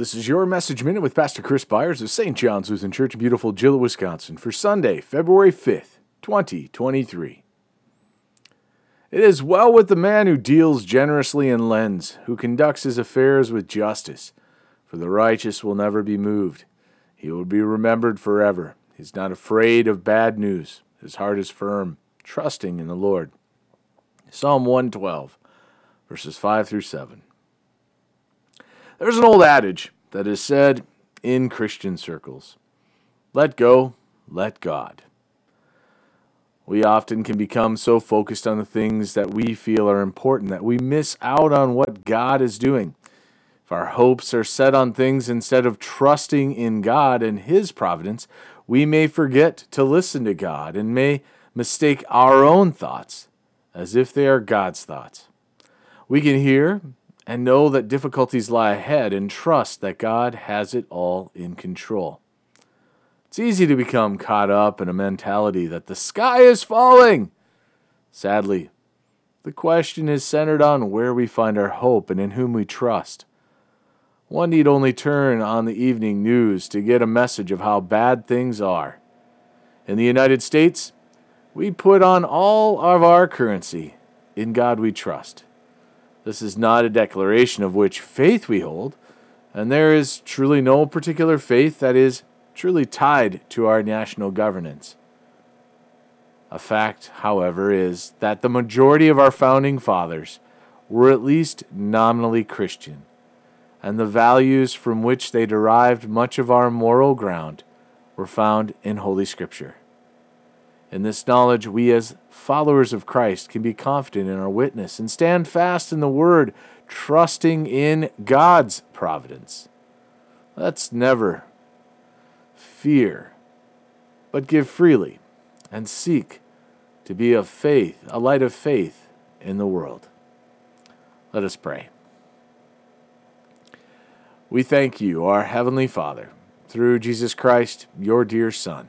This is your message minute with Pastor Chris Byers of St. John's Lutheran Church in beautiful Gillett, Wisconsin for Sunday, February 5th, 2023. It is well with the man who deals generously and lends, who conducts his affairs with justice, for the righteous will never be moved. He will be remembered forever. He is not afraid of bad news. His heart is firm, trusting in the Lord. Psalm 112, verses 5 through 7. There's an old adage that is said in Christian circles let go, let God. We often can become so focused on the things that we feel are important that we miss out on what God is doing. If our hopes are set on things instead of trusting in God and His providence, we may forget to listen to God and may mistake our own thoughts as if they are God's thoughts. We can hear and know that difficulties lie ahead and trust that God has it all in control. It's easy to become caught up in a mentality that the sky is falling. Sadly, the question is centered on where we find our hope and in whom we trust. One need only turn on the evening news to get a message of how bad things are. In the United States, we put on all of our currency. In God we trust. This is not a declaration of which faith we hold, and there is truly no particular faith that is truly tied to our national governance. A fact, however, is that the majority of our founding fathers were at least nominally Christian, and the values from which they derived much of our moral ground were found in Holy Scripture. In this knowledge, we as followers of Christ can be confident in our witness and stand fast in the Word, trusting in God's providence. Let's never fear, but give freely and seek to be of faith, a light of faith in the world. Let us pray. We thank you, our Heavenly Father, through Jesus Christ, your dear Son